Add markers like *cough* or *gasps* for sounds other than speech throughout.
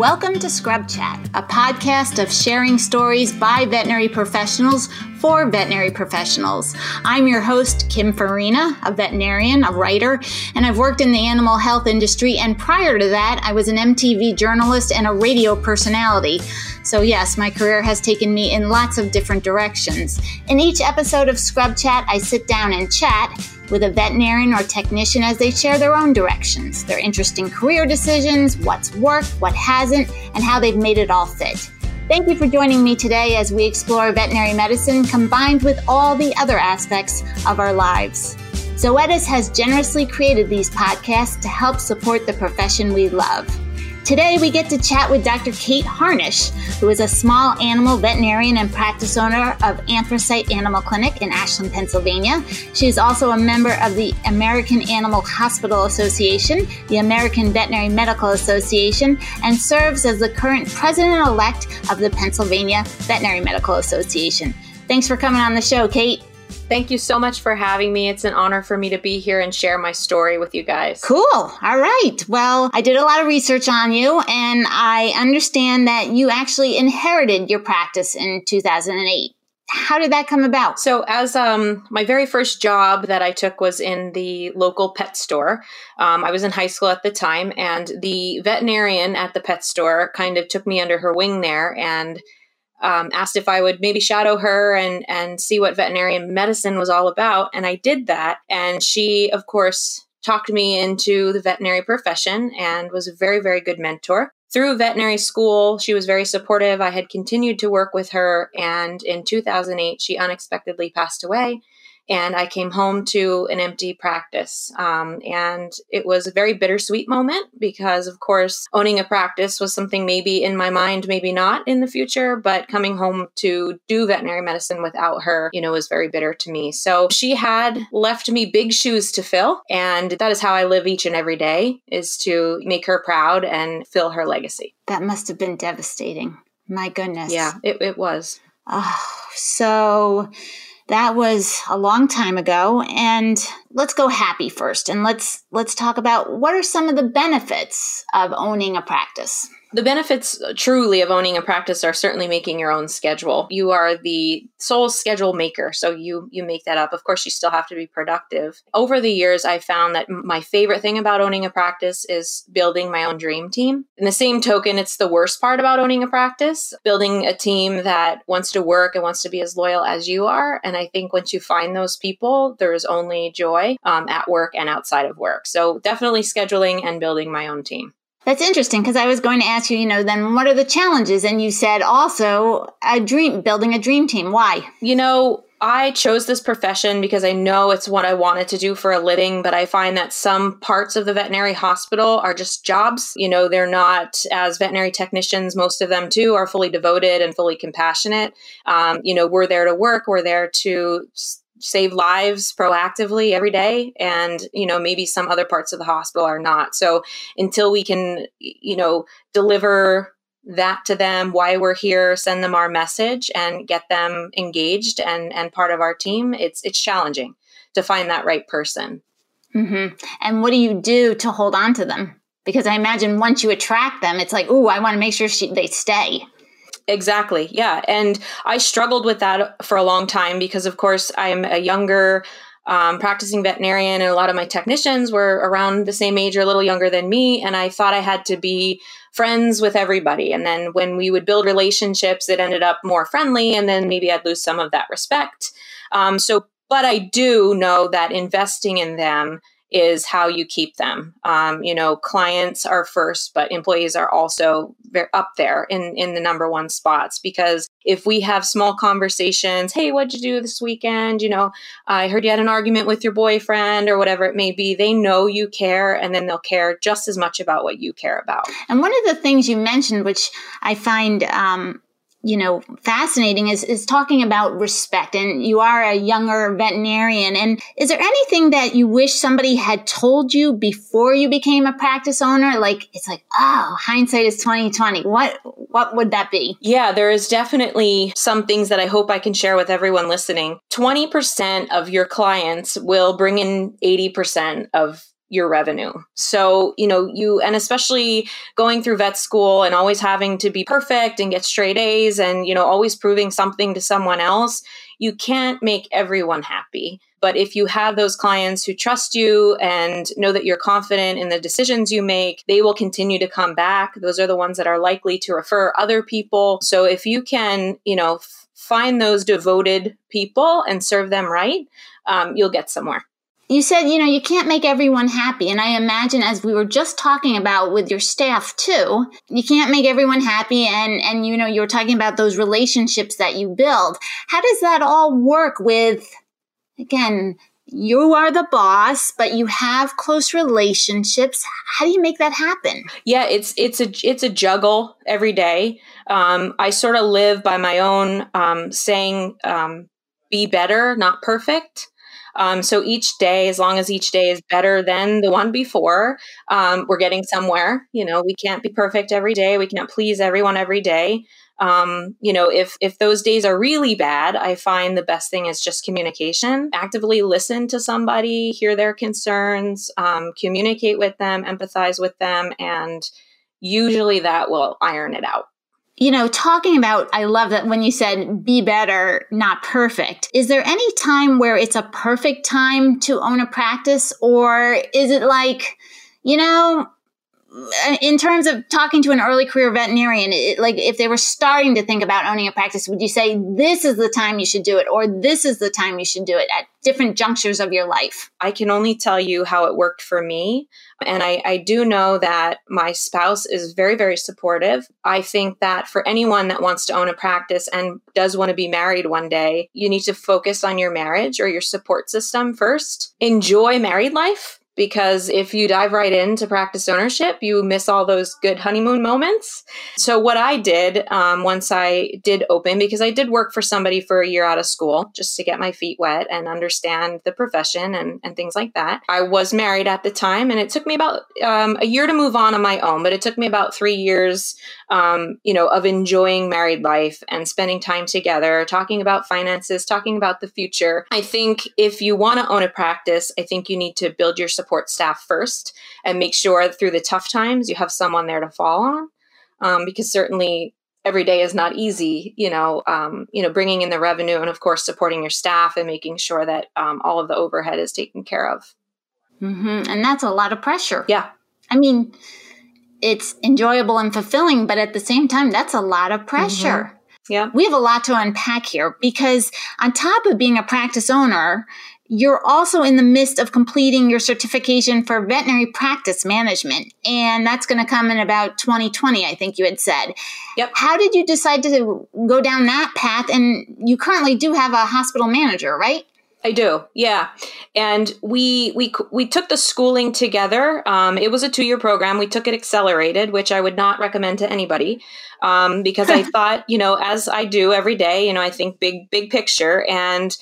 Welcome to Scrub Chat, a podcast of sharing stories by veterinary professionals for veterinary professionals. I'm your host, Kim Farina, a veterinarian, a writer, and I've worked in the animal health industry. And prior to that, I was an MTV journalist and a radio personality. So, yes, my career has taken me in lots of different directions. In each episode of Scrub Chat, I sit down and chat with a veterinarian or technician as they share their own directions, their interesting career decisions, what's worked, what hasn't, and how they've made it all fit. Thank you for joining me today as we explore veterinary medicine combined with all the other aspects of our lives. Zoetis has generously created these podcasts to help support the profession we love. Today, we get to chat with Dr. Kate Harnish, who is a small animal veterinarian and practice owner of Anthracite Animal Clinic in Ashland, Pennsylvania. She is also a member of the American Animal Hospital Association, the American Veterinary Medical Association, and serves as the current president elect of the Pennsylvania Veterinary Medical Association. Thanks for coming on the show, Kate. Thank you so much for having me. It's an honor for me to be here and share my story with you guys. Cool. All right. Well, I did a lot of research on you, and I understand that you actually inherited your practice in 2008 how did that come about so as um, my very first job that i took was in the local pet store um, i was in high school at the time and the veterinarian at the pet store kind of took me under her wing there and um, asked if I would maybe shadow her and and see what veterinarian medicine was all about, and I did that. And she, of course, talked me into the veterinary profession and was a very very good mentor. Through veterinary school, she was very supportive. I had continued to work with her, and in 2008, she unexpectedly passed away and I came home to an empty practice. Um, and it was a very bittersweet moment because, of course, owning a practice was something maybe in my mind, maybe not in the future, but coming home to do veterinary medicine without her, you know, was very bitter to me. So she had left me big shoes to fill. And that is how I live each and every day is to make her proud and fill her legacy. That must have been devastating. My goodness. Yeah, it, it was. Oh, so that was a long time ago and let's go happy first and let's let's talk about what are some of the benefits of owning a practice the benefits uh, truly of owning a practice are certainly making your own schedule. You are the sole schedule maker, so you you make that up. Of course, you still have to be productive. Over the years, I found that my favorite thing about owning a practice is building my own dream team. In the same token, it's the worst part about owning a practice, building a team that wants to work and wants to be as loyal as you are. And I think once you find those people, there is only joy um, at work and outside of work. So definitely scheduling and building my own team. That's interesting because I was going to ask you, you know, then what are the challenges? And you said also a dream, building a dream team. Why? You know, I chose this profession because I know it's what I wanted to do for a living, but I find that some parts of the veterinary hospital are just jobs. You know, they're not, as veterinary technicians, most of them too are fully devoted and fully compassionate. Um, you know, we're there to work, we're there to save lives proactively every day and you know maybe some other parts of the hospital are not. So until we can you know deliver that to them why we're here send them our message and get them engaged and and part of our team it's it's challenging to find that right person. Mm-hmm. and what do you do to hold on to them? Because i imagine once you attract them it's like oh i want to make sure she, they stay Exactly. Yeah. And I struggled with that for a long time because, of course, I'm a younger um, practicing veterinarian, and a lot of my technicians were around the same age or a little younger than me. And I thought I had to be friends with everybody. And then when we would build relationships, it ended up more friendly. And then maybe I'd lose some of that respect. Um, so, but I do know that investing in them is how you keep them. Um, you know, clients are first, but employees are also up there in in the number one spots because if we have small conversations, hey, what'd you do this weekend? You know, I heard you had an argument with your boyfriend or whatever it may be. They know you care, and then they'll care just as much about what you care about. And one of the things you mentioned, which I find um, you know fascinating is is talking about respect and you are a younger veterinarian and is there anything that you wish somebody had told you before you became a practice owner? Like it's like oh hindsight is 2020 what what would that be? Yeah there is definitely some things that i hope i can share with everyone listening. 20% of your clients will bring in 80% of your revenue. So, you know, you, and especially going through vet school and always having to be perfect and get straight A's and, you know, always proving something to someone else, you can't make everyone happy. But if you have those clients who trust you and know that you're confident in the decisions you make, they will continue to come back. Those are the ones that are likely to refer other people. So if you can, you know, f- find those devoted people and serve them right, um, you'll get somewhere you said you know you can't make everyone happy and i imagine as we were just talking about with your staff too you can't make everyone happy and and you know you were talking about those relationships that you build. How does that all work with again you are the boss but you have close relationships. How do you make that happen? Yeah it's it's a it's a juggle every day. Um, i sort of live by my own um, saying um, be better not perfect um, so each day, as long as each day is better than the one before, um, we're getting somewhere. You know, we can't be perfect every day. We can't please everyone every day. Um, you know, if if those days are really bad, I find the best thing is just communication. Actively listen to somebody, hear their concerns, um, communicate with them, empathize with them, and usually that will iron it out you know, talking about, I love that when you said be better, not perfect. Is there any time where it's a perfect time to own a practice? Or is it like, you know, in terms of talking to an early career veterinarian, it, like if they were starting to think about owning a practice, would you say this is the time you should do it, or this is the time you should do it at different junctures of your life? I can only tell you how it worked for me. And I, I do know that my spouse is very, very supportive. I think that for anyone that wants to own a practice and does want to be married one day, you need to focus on your marriage or your support system first. Enjoy married life because if you dive right into practice ownership, you miss all those good honeymoon moments. So, what I did um, once I did open, because I did work for somebody for a year out of school just to get my feet wet and understand the profession and, and things like that. I was married at the time, and it took me about um, a year to move on on my own, but it took me about three years, um, you know, of enjoying married life and spending time together, talking about finances, talking about the future. I think if you want to own a practice, I think you need to build your support support staff first and make sure through the tough times you have someone there to fall on. Um, because certainly every day is not easy you know um, you know bringing in the revenue and of course supporting your staff and making sure that um, all of the overhead is taken care of mm-hmm. and that's a lot of pressure yeah i mean it's enjoyable and fulfilling but at the same time that's a lot of pressure mm-hmm. Yeah. We have a lot to unpack here because on top of being a practice owner, you're also in the midst of completing your certification for veterinary practice management. And that's going to come in about 2020, I think you had said. Yep. How did you decide to go down that path? And you currently do have a hospital manager, right? I do, yeah. And we we we took the schooling together. Um, it was a two year program. We took it accelerated, which I would not recommend to anybody um, because I *laughs* thought, you know, as I do every day, you know, I think big big picture and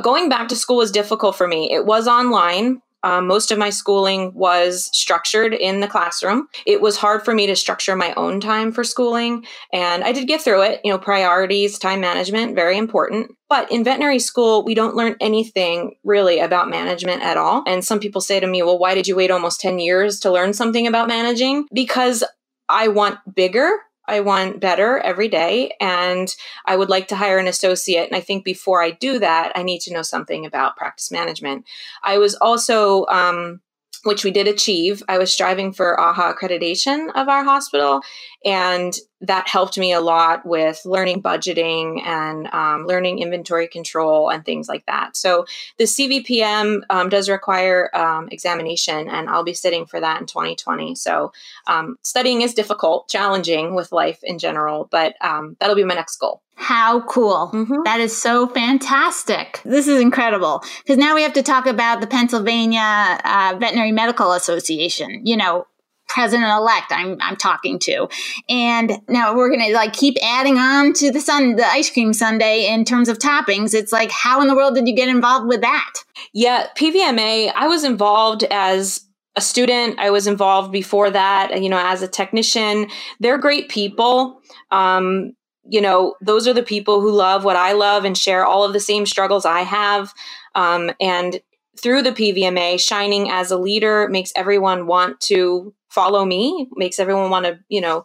going back to school was difficult for me. It was online. Um, most of my schooling was structured in the classroom. It was hard for me to structure my own time for schooling, and I did get through it. You know, priorities, time management, very important. But in veterinary school, we don't learn anything really about management at all. And some people say to me, well, why did you wait almost 10 years to learn something about managing? Because I want bigger I want better every day and I would like to hire an associate. And I think before I do that, I need to know something about practice management. I was also, um, which we did achieve, I was striving for AAHA accreditation of our hospital. And that helped me a lot with learning budgeting and um, learning inventory control and things like that. So the CVPM um, does require um, examination, and I'll be sitting for that in 2020. So um, studying is difficult, challenging with life in general, but um, that'll be my next goal. How cool. Mm-hmm. That is so fantastic. This is incredible. Because now we have to talk about the Pennsylvania uh, Veterinary Medical Association. You know, president elect I'm I'm talking to. And now we're gonna like keep adding on to the sun the ice cream sundae in terms of toppings. It's like how in the world did you get involved with that? Yeah, PVMA, I was involved as a student. I was involved before that, you know, as a technician. They're great people. Um, you know, those are the people who love what I love and share all of the same struggles I have. Um, and through the PVMA, shining as a leader makes everyone want to follow me, makes everyone want to, you know,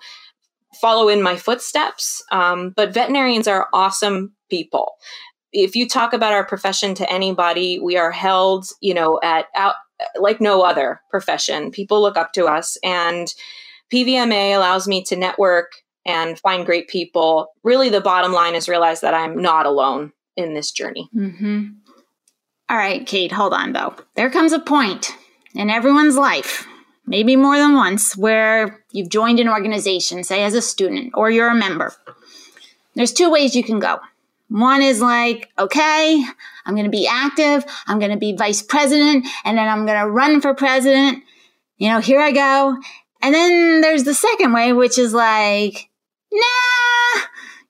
follow in my footsteps. Um, but veterinarians are awesome people. If you talk about our profession to anybody, we are held, you know, at out like no other profession. People look up to us, and PVMA allows me to network and find great people. Really, the bottom line is realize that I'm not alone in this journey. Mm-hmm. All right, Kate, hold on though. There comes a point in everyone's life, maybe more than once, where you've joined an organization, say as a student or you're a member. There's two ways you can go. One is like, okay, I'm going to be active, I'm going to be vice president, and then I'm going to run for president. You know, here I go. And then there's the second way, which is like, nah,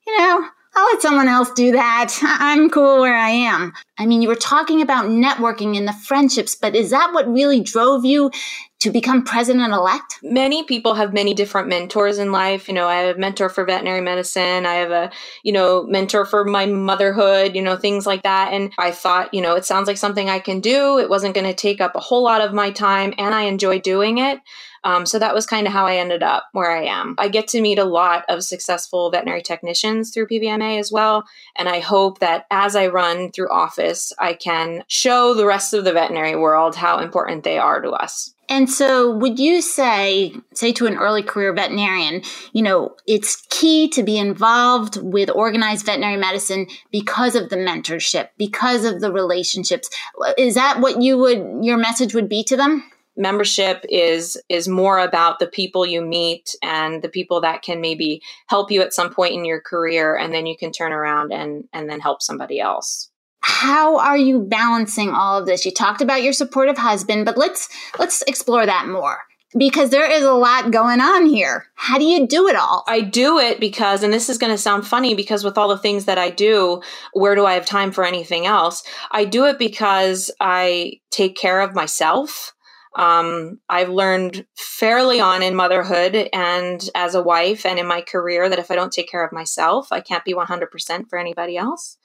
you know, I'll let someone else do that. I'm cool where I am. I mean, you were talking about networking and the friendships, but is that what really drove you to become president elect? Many people have many different mentors in life. You know, I have a mentor for veterinary medicine. I have a, you know, mentor for my motherhood, you know, things like that. And I thought, you know, it sounds like something I can do. It wasn't going to take up a whole lot of my time and I enjoy doing it. Um, so that was kind of how I ended up where I am. I get to meet a lot of successful veterinary technicians through PVMA as well. And I hope that as I run through office, I can show the rest of the veterinary world how important they are to us. And so, would you say, say to an early career veterinarian, you know, it's key to be involved with organized veterinary medicine because of the mentorship, because of the relationships? Is that what you would, your message would be to them? membership is is more about the people you meet and the people that can maybe help you at some point in your career and then you can turn around and and then help somebody else how are you balancing all of this you talked about your supportive husband but let's let's explore that more because there is a lot going on here. How do you do it all? I do it because, and this is going to sound funny because with all the things that I do, where do I have time for anything else? I do it because I take care of myself. Um, I've learned fairly on in motherhood and as a wife and in my career that if I don't take care of myself, I can't be 100% for anybody else.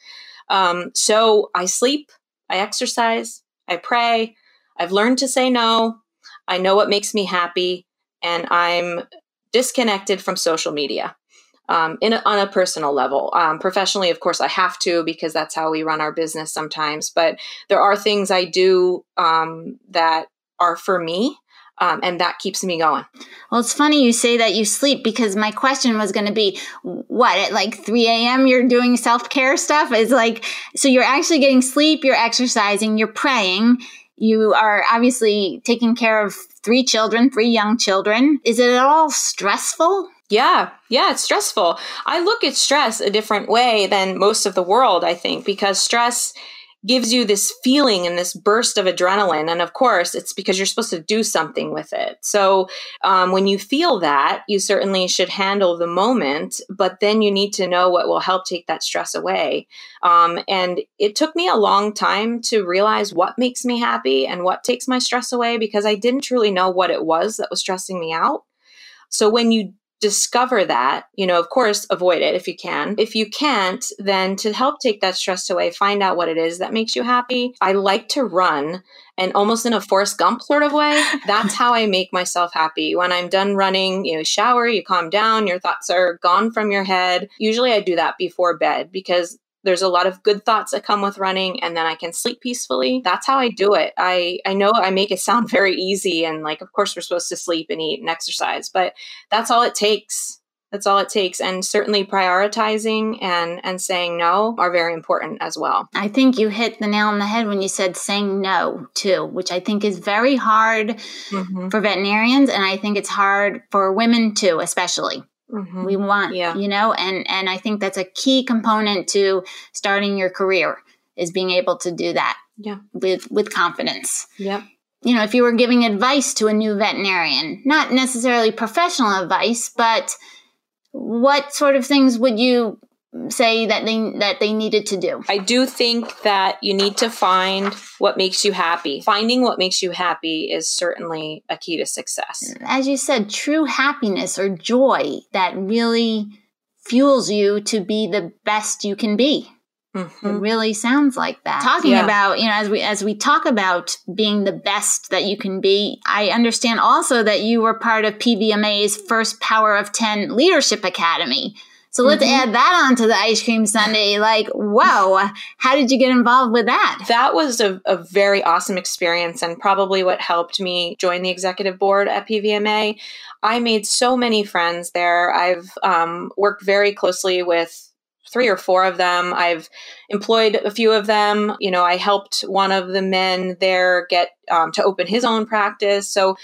Um, so I sleep, I exercise, I pray. I've learned to say no. I know what makes me happy, and I'm disconnected from social media. Um, in a, on a personal level. Um, professionally, of course, I have to because that's how we run our business sometimes. But there are things I do um, that are for me. Um, and that keeps me going. Well, it's funny you say that you sleep because my question was going to be what at like 3 a.m. you're doing self care stuff? Is like, so you're actually getting sleep, you're exercising, you're praying, you are obviously taking care of three children, three young children. Is it at all stressful? Yeah, yeah, it's stressful. I look at stress a different way than most of the world, I think, because stress gives you this feeling and this burst of adrenaline. And of course, it's because you're supposed to do something with it. So um, when you feel that, you certainly should handle the moment, but then you need to know what will help take that stress away. Um, and it took me a long time to realize what makes me happy and what takes my stress away because I didn't truly know what it was that was stressing me out. So when you discover that, you know, of course, avoid it if you can. If you can't, then to help take that stress away, find out what it is that makes you happy. I like to run and almost in a Forrest Gump sort of way. *laughs* That's how I make myself happy. When I'm done running, you know, shower, you calm down, your thoughts are gone from your head. Usually I do that before bed because there's a lot of good thoughts that come with running and then I can sleep peacefully. That's how I do it. I I know I make it sound *laughs* very easy and like of course we're supposed to sleep and eat and exercise, but that's all it takes. That's all it takes and certainly prioritizing and and saying no are very important as well. I think you hit the nail on the head when you said saying no too, which I think is very hard mm-hmm. for veterinarians and I think it's hard for women too, especially. Mm-hmm. We want, yeah. you know, and and I think that's a key component to starting your career is being able to do that. Yeah. With with confidence. Yeah. You know, if you were giving advice to a new veterinarian, not necessarily professional advice, but what sort of things would you say that they that they needed to do. I do think that you need to find what makes you happy. Finding what makes you happy is certainly a key to success. As you said, true happiness or joy that really fuels you to be the best you can be. Mm-hmm. It really sounds like that. Talking yeah. about, you know, as we as we talk about being the best that you can be, I understand also that you were part of PVMA's first Power of 10 Leadership Academy. So let's mm-hmm. add that onto the ice cream sundae. Like, whoa, how did you get involved with that? That was a, a, very awesome experience and probably what helped me join the executive board at PVMA. I made so many friends there. I've um, worked very closely with three or four of them. I've employed a few of them. You know, I helped one of the men there get um, to open his own practice. So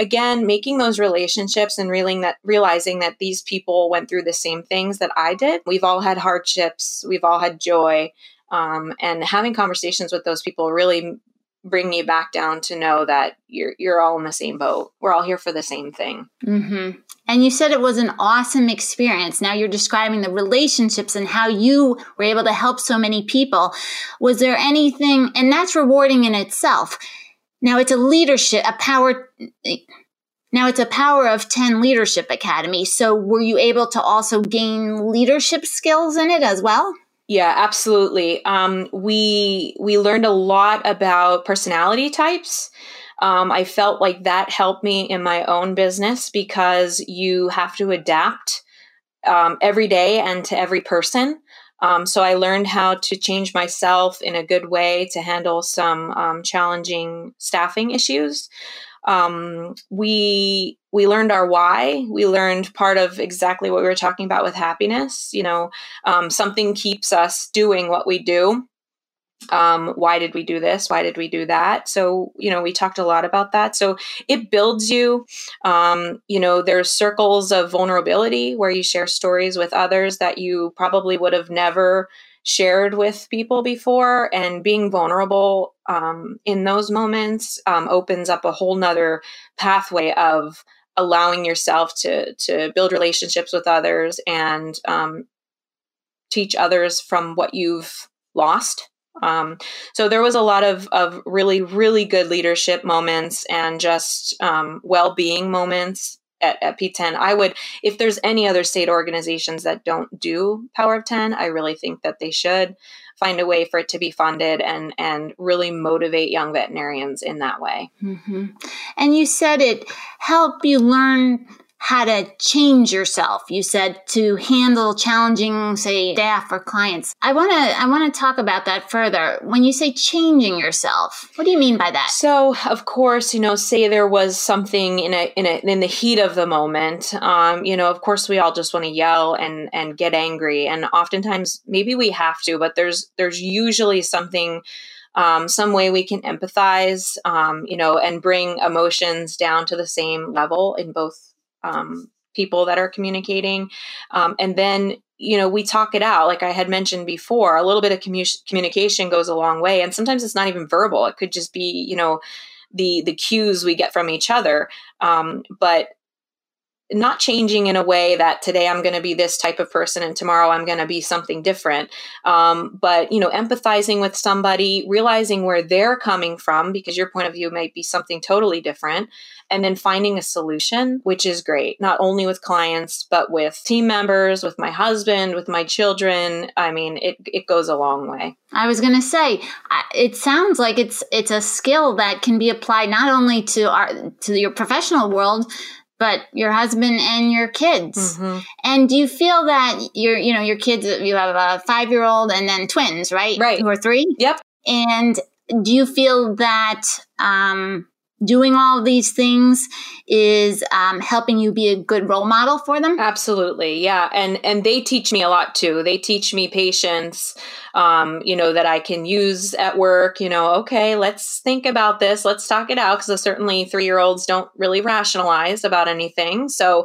again, making those relationships and realizing that realizing that these people went through the same things that I did. We've all had hardships. We've all had joy. Um, and having conversations with those people really bring you back down to know that you're you're all in the same boat. We're all here for the same thing. Mm-hmm. And you said it was an awesome experience. Now you're describing the relationships and how you were able to help so many people. Was there anything, and that's rewarding in itself. Now it's a leadership, a power. Now it's a Power of 10 Leadership Academy. So were you able to also gain leadership skills in it as well? Yeah, absolutely. Um, we we learned a lot about personality types. Um, I felt like that helped me in my own business because you have to adapt um, every day and to every person. Um, so I learned how to change myself in a good way to handle some um, challenging staffing issues. Um, we we learned our why. We learned part of exactly what we were talking about with happiness you know um, something keeps us doing what we do um, why did we do this? Why did we do that? So you know we talked a lot about that. So it builds you um, you know there's circles of vulnerability where you share stories with others that you probably would have never shared with people before. And being vulnerable um, in those moments um, opens up a whole nother pathway of allowing yourself to to build relationships with others and um, teach others from what you've lost um, so there was a lot of, of really really good leadership moments and just um, well-being moments at, at P10. I would, if there's any other state organizations that don't do Power of 10, I really think that they should find a way for it to be funded and and really motivate young veterinarians in that way. Mm-hmm. And you said it help you learn how to change yourself. You said to handle challenging say staff or clients. I want to i want to talk about that further. When you say changing yourself what do you mean by that? So of course you know say there was something in a in a in the heat of the moment um you know of course we all just want to yell and and get angry. And oftentimes maybe we have to but there's there's usually something um, some way we can empathize, um, you know, and bring emotions down to the same level in both um, people that are communicating. Um, and then, you know, we talk it out. Like I had mentioned before, a little bit of commu- communication goes a long way. And sometimes it's not even verbal. It could just be, you know, the the cues we get from each other. Um, but not changing in a way that today I'm going to be this type of person and tomorrow I'm going to be something different. Um, but, you know, empathizing with somebody, realizing where they're coming from because your point of view might be something totally different. And then finding a solution, which is great, not only with clients, but with team members, with my husband, with my children. I mean, it, it goes a long way. I was going to say, it sounds like it's it's a skill that can be applied not only to our to your professional world, but your husband and your kids. Mm-hmm. And do you feel that your, you know, your kids, you have a five year old and then twins, right? Right. Who are three? Yep. And do you feel that um, doing all these things is um, helping you be a good role model for them. Absolutely yeah and and they teach me a lot too. They teach me patience um, you know that i can use at work you know okay let's think about this let's talk it out because certainly three year olds don't really rationalize about anything. So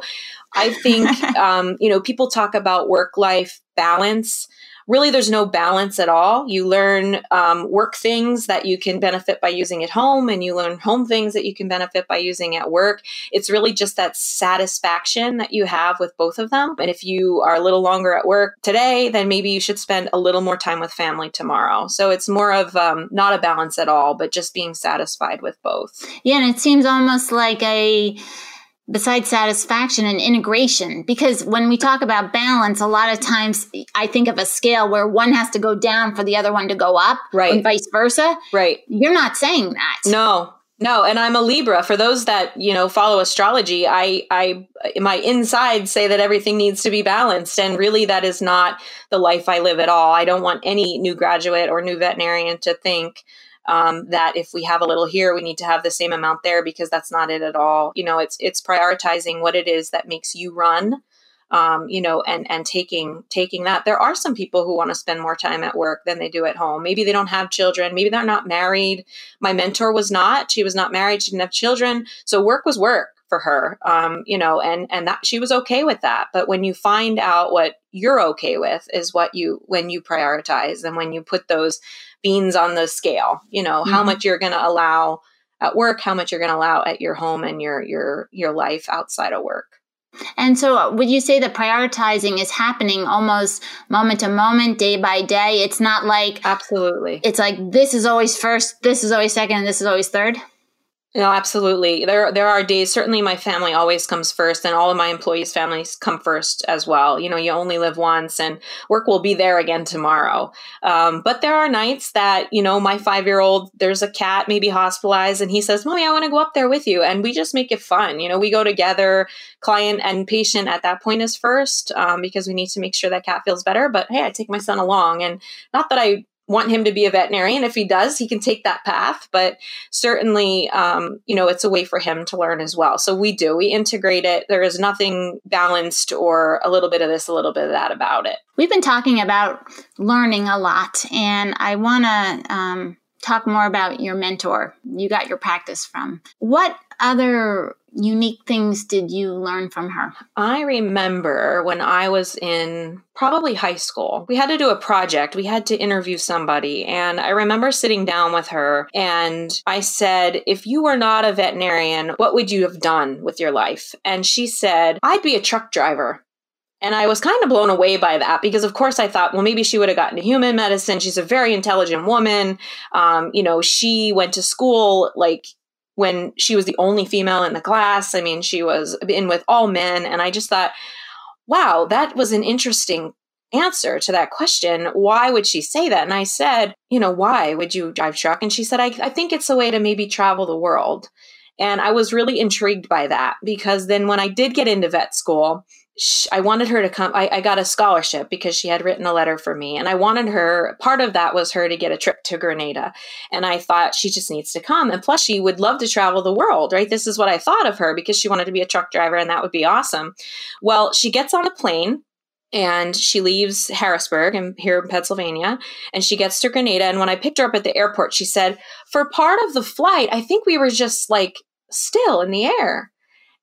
i think *laughs* um, you know people talk about work life balance really there's no balance at all. You learn um, work things that you can benefit by using at home, and you learn home things that you can benefit by using at work. It's really just that satisfaction that you have with both of them. And if you are a little longer at work today, then maybe you should spend a little more time with family tomorrow. So it's more of um, not a balance at all, but just being satisfied with both. Yeah, and it seems almost like a besides satisfaction and integration. Because when we talk about balance a lot of times i think of a scale where one has to go down for the other one to go up right. and vice versa. Right. You're not saying that. No. No and i'm a libra. For those that you know follow astrology i i my inside say that everything needs to be balanced and really that is not the life i live at all. I don't want any new graduate or new veterinarian to think um, that if we have a little here, we need to have the same amount there because that's not it at all. You know, it's it's prioritizing what it is that makes you run. Um, you know, and and taking taking that. There are some people who want to spend more time at work than they do at home. Maybe they don't have children. Maybe they're not married. My mentor was not. She was not married. She didn't have children. So work was work for her um, you know and and that she was okay with that but when you find out what you're okay with is what you when you prioritize and when you put those beans on the scale you know mm-hmm. how much you're going to allow at work how much you're going to allow at your home and your your your life outside of work and so, uh, would you say that prioritizing is happening almost moment to moment, day by day? It's not like absolutely. It's like this is always first, this is always second, and this is always third. No, absolutely. There there are days certainly my family always comes first and all of my employees' families come first as well. You know, you only live once and work will be there again tomorrow. Um, but there are nights that, you know, my 5-year-old there's a cat maybe hospitalized and he says, "Mommy, I want to go up there with you." And we just make it fun. You know, we go together. Client and patient at that point is first um, because we need to make sure that cat feels better, but hey, I take my son along and not that I want him to be a veterinarian. If he does, he can take that path. But certainly, um, you know, it's a way for him to learn as well. So we do. We integrate it. There is nothing balanced or a little bit of this, a little bit of that about it. We've been talking about learning a lot, and I want to um, talk more about your mentor. You got your practice from. What other unique things did you learn from her? I remember when I was in probably high school, we had to do a project. We had to interview somebody. And I remember sitting down with her and I said, If you were not a veterinarian, what would you have done with your life? And she said, I'd be a truck driver. And I was kind of blown away by that because, of course, I thought, well, maybe she would have gotten to human medicine. She's a very intelligent woman. Um, you know, she went to school like when she was the only female in the class. I mean, she was in with all men. And I just thought, wow, that was an interesting answer to that question. Why would she say that? And I said, you know, why would you drive truck? And she said, I, I think it's a way to maybe travel the world. And I was really intrigued by that because then when I did get into vet school, I wanted her to come. I, I, got a scholarship because she had written a letter for me. And I wanted her, part of that was her to get a trip to Grenada. And I thought she just needs to come. And plus, she would love to travel the world, right? This is what I thought of her because she wanted to be a truck driver and that would be awesome. Well, she gets on a plane and she leaves Harrisburg and here in Pennsylvania and she gets to Grenada. And when I picked her up at the airport, she said, For part of the flight, I think we were just like still in the air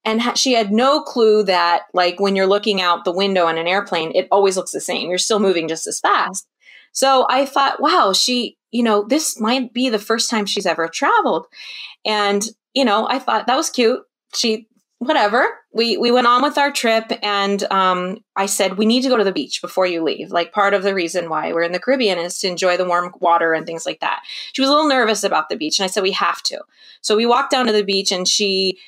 and ha- she had no clue that like when you're looking out the window in an airplane it always looks the same. You're still moving just as fast. So i thought wow she you know this might be the first time she's ever traveled. And you know i thought that was cute. She whatever. We we went on with our trip and um, i said we need to go to the beach before you leave. Like part of the reason why we're in the caribbean is to enjoy the warm water and things like that. She was a little nervous about the beach and i said we have to. So we walked down to the beach and she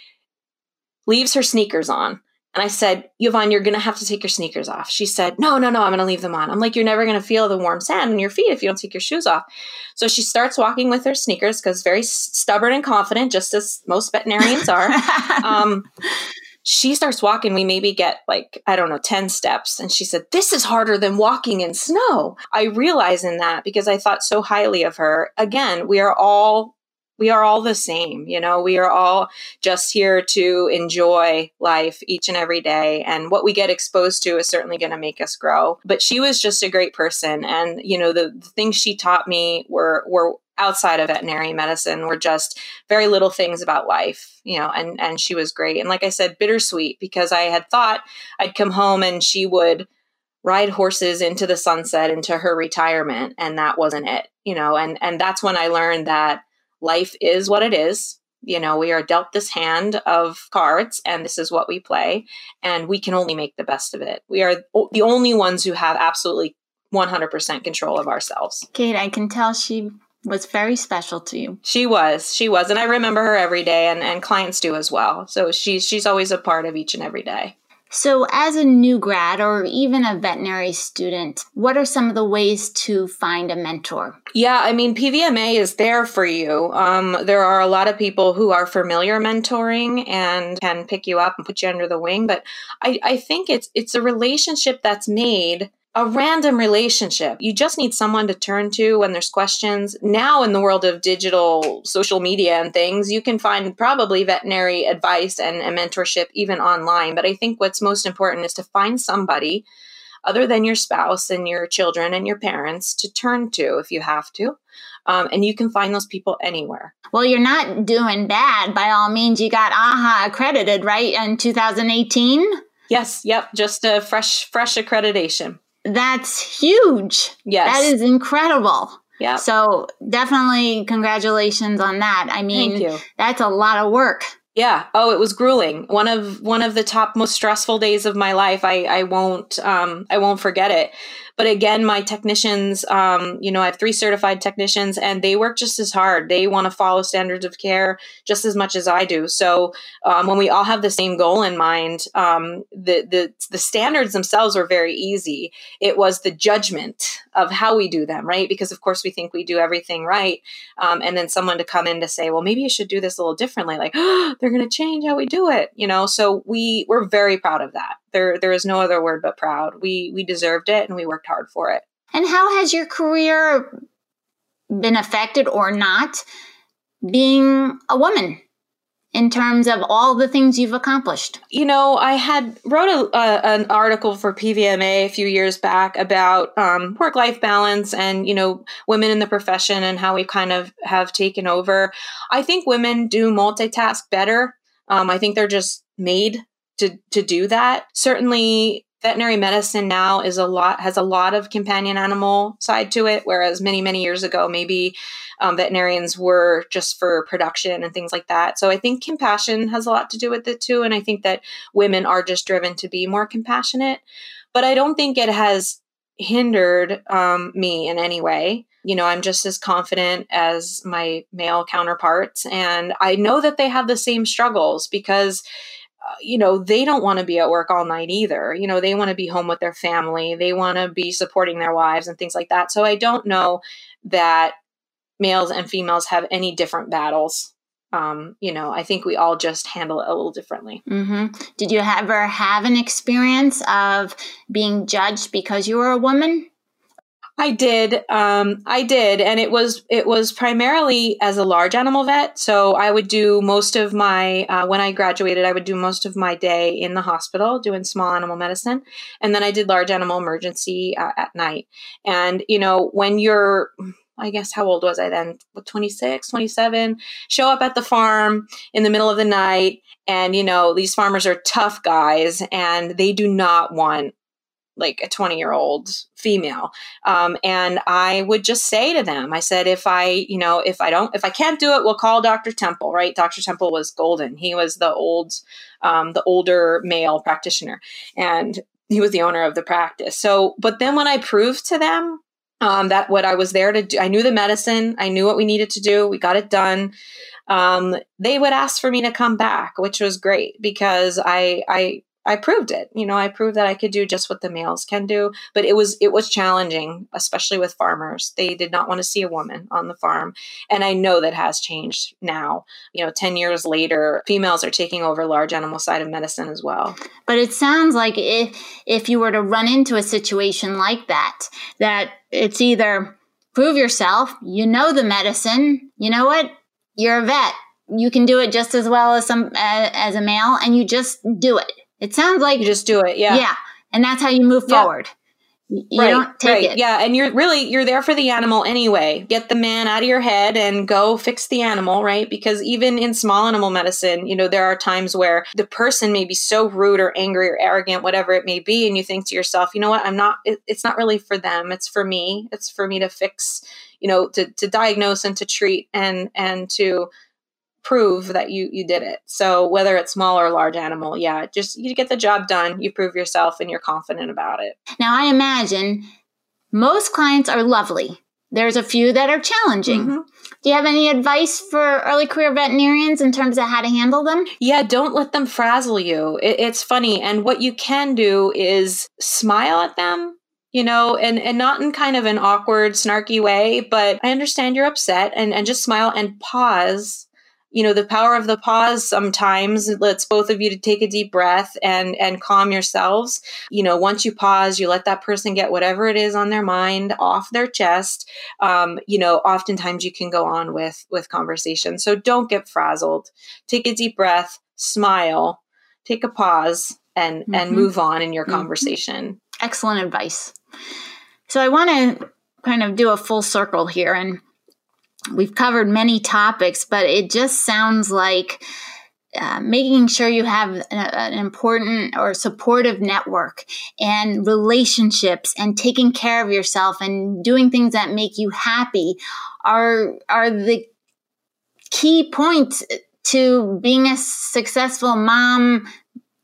leaves her sneakers on. And I said, Yvonne, you're going to have to take your sneakers off. She said, No, no, no, I'm going to leave them on. I'm like, You're never going to feel the warm sand in your feet if you don't take your shoes off. So she starts walking with her sneakers because very stubborn and confident, just as most veterinarians are. *laughs* um, she starts walking. We maybe get like, I don't know, 10 steps. And she said, This is harder than walking in snow. I realize in that because I thought so highly of her. Again, we are all we are all the same. You know, we are all just here to enjoy life each and every day. And what we get exposed to is certainly going to make us grow. But she was just a great person. And, you know, the, the things she taught me were, were outside of veterinary medicine were just very little things about life, you know, and, and she was great. And like I said, bittersweet because I had thought I'd come home and she would ride horses into the sunset into her retirement and that wasn't it you know and and that's when i learned that life is what it is. You know, we are dealt this hand of cards and this is what we play, and we can only make the best of it. We are the only ones who have absolutely 100% control of ourselves. Kate, I can tell she was very special to you. She was. She was. And I remember her every day and, and clients do as well. So she's she's always a part of each and every day. So, as a new grad or even a veterinary student, what are some of the ways to find a mentor? Yeah, I mean, PVMA is there for you. Um, there are a lot of people who are familiar mentoring and can pick you up and put you under the wing, but I, I think it's it's a relationship that's made a random relationship. You just need someone to turn to when there's questions. Now, in the world of digital social media and things, you can find probably veterinary advice and, and mentorship even online. But I think what's most important is to find somebody other than your spouse and your children and your parents to turn to if you have to. Um, and you can find those people anywhere. Well, you're not doing bad by all means. You got AAHA accredited, right, in 2018? Yes, yep, just a fresh, fresh accreditation. That's huge. Yes. That is incredible. Yeah. So definitely congratulations on that. I mean, that's a lot of work. Yeah. Oh, it was grueling. One of one of the top most stressful days of my life. I I won't um I won't forget it. But again, my technicians, um, you know, I have three certified technicians and they work just as hard. They want to follow standards of care just as much as I do. So um, when we all have the same goal in mind, um, the, the, the standards themselves were very easy. It was the judgment of how we do them, right? Because of course we think we do everything right. Um, and then someone to come in to say, well, maybe you should do this a little differently. Like, oh, *gasps* they're going to change how we do it, you know? So we, we're very proud of that. There, there is no other word but proud. We, we deserved it and we worked hard for it. And how has your career been affected or not being a woman? in terms of all the things you've accomplished? You know, I had wrote a, an article for PVMA a few years back about um, work life balance and you know women in the profession and how we kind of have taken over. I think women do multitask better. Um, I think they're just made to to do that. Certainly, veterinary medicine now is a lot has a lot of companion animal side to it whereas many many years ago maybe um, veterinarians were just for production and things like that. So i think compassion has a lot to do with it too and i think that women are just driven to be more compassionate. But i don't think it has hindered um, me in any way. You know i'm just as confident as my male counterparts and i know that they have the same struggles because you know, they don't want to be at work all night either. You know, they want to be home with their family. They want to be supporting their wives and things like that. So I don't know that males and females have any different battles. Um, you know, I think we all just handle it a little differently. Mm-hmm. Did you ever have an experience of being judged because you were a woman? I did. Um, I did, and it was it was primarily as a large animal vet. So I would do most of my uh, when I graduated, I would do most of my day in the hospital doing small animal medicine, and then I did large animal emergency uh, at night. And you know, when you're I guess how old was I then? 26, 27. Show up at the farm in the middle of the night. And, you know, these farmers are tough guys and they do not want like a 20 year old female. Um, and i would just say to them i said if i you know if i don't if i can't do it we'll call dr temple right? Dr temple was golden. He was the old um, the older male practitioner and he was the owner of the practice. So but then when i proved to them um, that what i was there to do i knew the medicine i knew what we needed to do we got it done um, they would ask for me to come back which was great because i i I proved it. You know, I proved that I could do just what the males can do, but it was it was challenging, especially with farmers. They did not want to see a woman on the farm, and I know that has changed now. You know, 10 years later, females are taking over large animal side of medicine as well. But it sounds like if if you were to run into a situation like that, that it's either prove yourself, you know the medicine, you know what? You're a vet. You can do it just as well as some uh, as a male and you just do it it sounds like you just do it. Yeah. Yeah. And that's how you move yeah. forward. You right, don't take right. it. Yeah, and you're really you're there for the animal anyway. Get the man out of your head and go fix the animal, right? Because even in small animal medicine, you know, there are times where the person may be so rude or angry or arrogant, whatever it may be, and you think to yourself, you know what? I'm not. It, it's not really for them. It's for me. It's for me to fix. You know, to to diagnose and to treat and and to prove that you you did it. So whether it's small or large animal, yeah, just you get the job done, you prove yourself and you're confident about it. Now I imagine most clients are lovely. there's a few that are challenging. Mm-hmm. Do you have any advice for early career veterinarians in terms of how to handle them? Yeah, don't let them frazzle you. It, it's funny. And what you can do is smile at them, you know, and, and not in kind of an awkward, snarky way, but I understand you're upset and, and just smile and pause you know the power of the pause sometimes lets both of you to take a deep breath and and calm yourselves. You know once you pause you let that person get whatever it is on their mind off their chest. Um, you know oftentimes you can go on with with conversation. So don't get frazzled. Take a deep breath smile take a pause and mm-hmm. and move on in your mm-hmm. conversation. Excellent advice. So i want to kind of do a full circle here and we've covered many topics, but it just sounds like uh, making sure you have a, an important or supportive network and relationships and taking care of yourself and doing things that make you happy are are the key points to being a successful mom,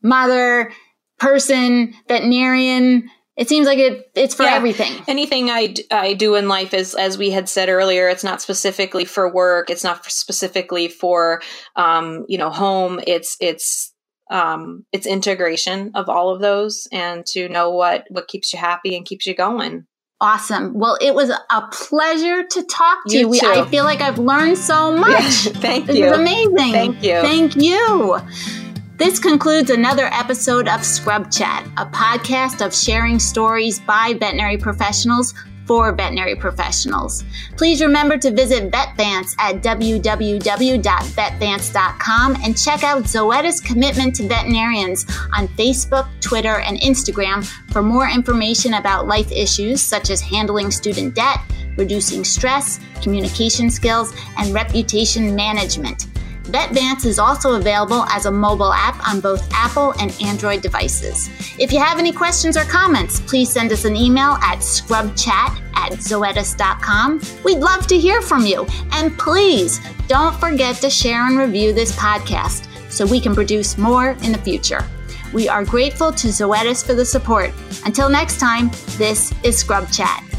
mother, person, veterinarian, it seems like it it's for yeah. everything. Anything I, I do in life is as we had said earlier it's not specifically for work it's not specifically for um, you know home it's it's um, it's integration of all of those and to know what what keeps you happy and keeps you going. Awesome. Well it was a pleasure to talk to you, you. I feel like i've learned so *laughs* much. Thank you. it's amazing. Thank you. Thank you this concludes another episode of Scrub Chat, a podcast of sharing stories by veterinary professionals for veterinary professionals. Please remember to visit VetVance at www.vetvance.com and check out Zoetis Commitment to Veterinarians on Facebook, Twitter, and Instagram for more information about life issues such as handling student debt, reducing stress, communication skills, and reputation management. VetVance is also available as a mobile app on both Apple and Android devices. If you have any questions or comments, please send us an email at scrubchat at zoetis.com. We'd love to hear from you. And please don't forget to share and review this podcast so we can produce more in the future. We are grateful to Zoetis for the support. Until next time, this is Scrub Chat.